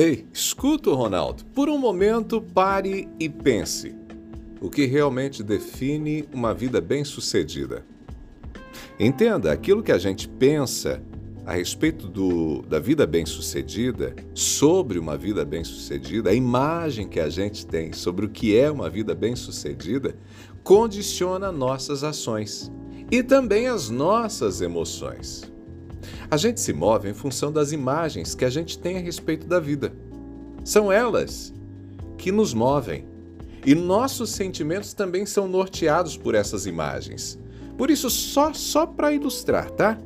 Ei, escuta, Ronaldo. Por um momento, pare e pense. O que realmente define uma vida bem-sucedida? Entenda, aquilo que a gente pensa a respeito do, da vida bem-sucedida, sobre uma vida bem-sucedida, a imagem que a gente tem sobre o que é uma vida bem-sucedida, condiciona nossas ações e também as nossas emoções. A gente se move em função das imagens que a gente tem a respeito da vida. São elas que nos movem. E nossos sentimentos também são norteados por essas imagens. Por isso, só só para ilustrar, tá?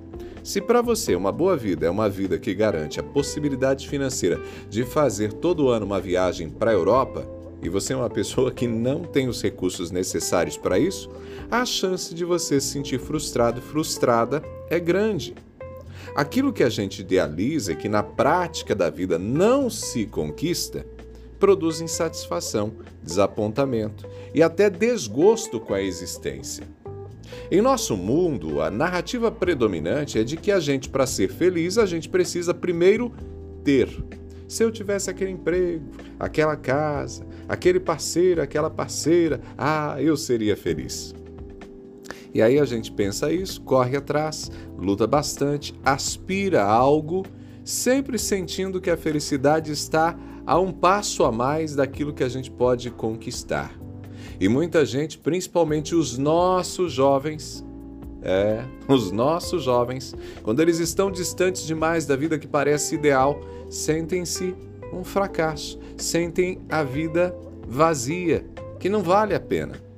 Se para você uma boa vida é uma vida que garante a possibilidade financeira de fazer todo ano uma viagem para a Europa, e você é uma pessoa que não tem os recursos necessários para isso, a chance de você se sentir frustrado e frustrada é grande. Aquilo que a gente idealiza e que na prática da vida não se conquista, produz insatisfação, desapontamento e até desgosto com a existência. Em nosso mundo, a narrativa predominante é de que a gente, para ser feliz, a gente precisa primeiro ter. Se eu tivesse aquele emprego, aquela casa, aquele parceiro, aquela parceira, ah, eu seria feliz. E aí a gente pensa isso, corre atrás, luta bastante, aspira a algo, sempre sentindo que a felicidade está a um passo a mais daquilo que a gente pode conquistar. E muita gente, principalmente os nossos jovens, é, os nossos jovens, quando eles estão distantes demais da vida que parece ideal, sentem-se um fracasso, sentem a vida vazia, que não vale a pena.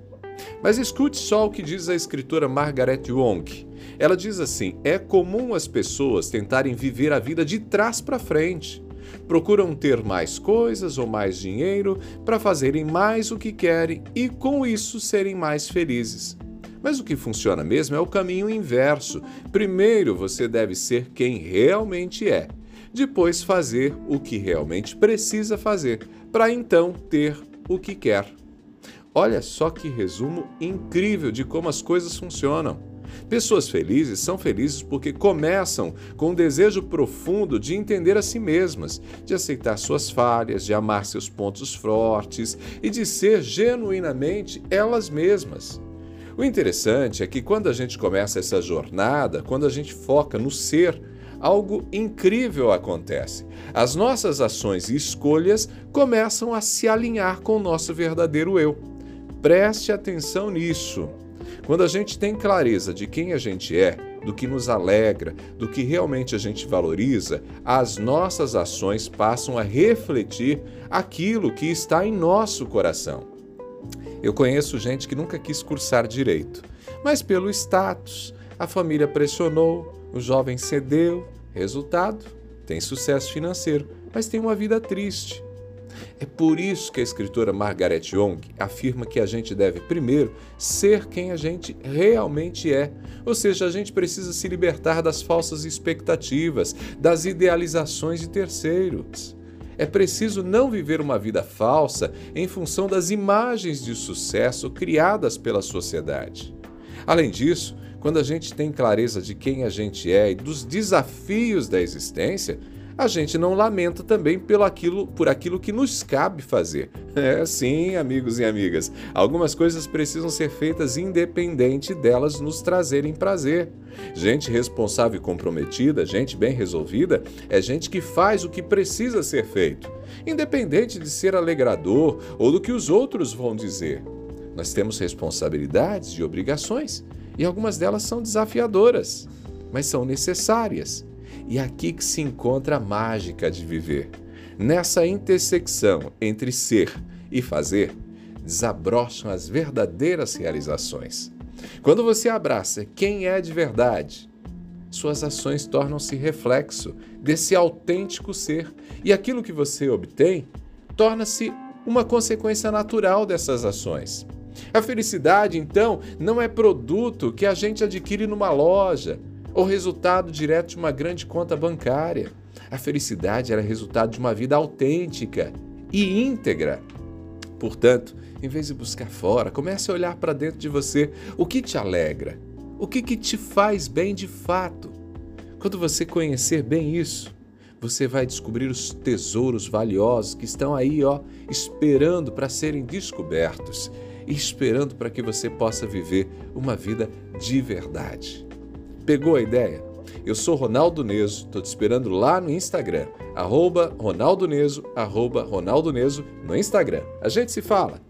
Mas escute só o que diz a escritora Margaret Wong. Ela diz assim: é comum as pessoas tentarem viver a vida de trás para frente. Procuram ter mais coisas ou mais dinheiro para fazerem mais o que querem e com isso serem mais felizes. Mas o que funciona mesmo é o caminho inverso. Primeiro você deve ser quem realmente é, depois fazer o que realmente precisa fazer, para então ter o que quer. Olha só que resumo incrível de como as coisas funcionam. Pessoas felizes são felizes porque começam com um desejo profundo de entender a si mesmas, de aceitar suas falhas, de amar seus pontos fortes e de ser genuinamente elas mesmas. O interessante é que quando a gente começa essa jornada, quando a gente foca no ser, algo incrível acontece. As nossas ações e escolhas começam a se alinhar com o nosso verdadeiro eu. Preste atenção nisso. Quando a gente tem clareza de quem a gente é, do que nos alegra, do que realmente a gente valoriza, as nossas ações passam a refletir aquilo que está em nosso coração. Eu conheço gente que nunca quis cursar direito, mas pelo status, a família pressionou, o jovem cedeu, resultado, tem sucesso financeiro, mas tem uma vida triste. É por isso que a escritora Margaret Young afirma que a gente deve, primeiro, ser quem a gente realmente é. Ou seja, a gente precisa se libertar das falsas expectativas, das idealizações de terceiros. É preciso não viver uma vida falsa em função das imagens de sucesso criadas pela sociedade. Além disso, quando a gente tem clareza de quem a gente é e dos desafios da existência, a gente não lamenta também pelo aquilo, por aquilo que nos cabe fazer. É sim, amigos e amigas. Algumas coisas precisam ser feitas independente delas nos trazerem prazer. Gente responsável e comprometida, gente bem resolvida, é gente que faz o que precisa ser feito, independente de ser alegrador ou do que os outros vão dizer. Nós temos responsabilidades e obrigações, e algumas delas são desafiadoras, mas são necessárias. E aqui que se encontra a mágica de viver. Nessa intersecção entre ser e fazer, desabrocham as verdadeiras realizações. Quando você abraça quem é de verdade, suas ações tornam-se reflexo desse autêntico ser e aquilo que você obtém torna-se uma consequência natural dessas ações. A felicidade, então, não é produto que a gente adquire numa loja, ou resultado direto de uma grande conta bancária. A felicidade era resultado de uma vida autêntica e íntegra. Portanto, em vez de buscar fora, comece a olhar para dentro de você o que te alegra, o que, que te faz bem de fato. Quando você conhecer bem isso, você vai descobrir os tesouros valiosos que estão aí, ó, esperando para serem descobertos e esperando para que você possa viver uma vida de verdade. Pegou a ideia? Eu sou Ronaldo Neso, estou te esperando lá no Instagram, arroba Ronaldo Neso, arroba Ronaldo Neso no Instagram. A gente se fala.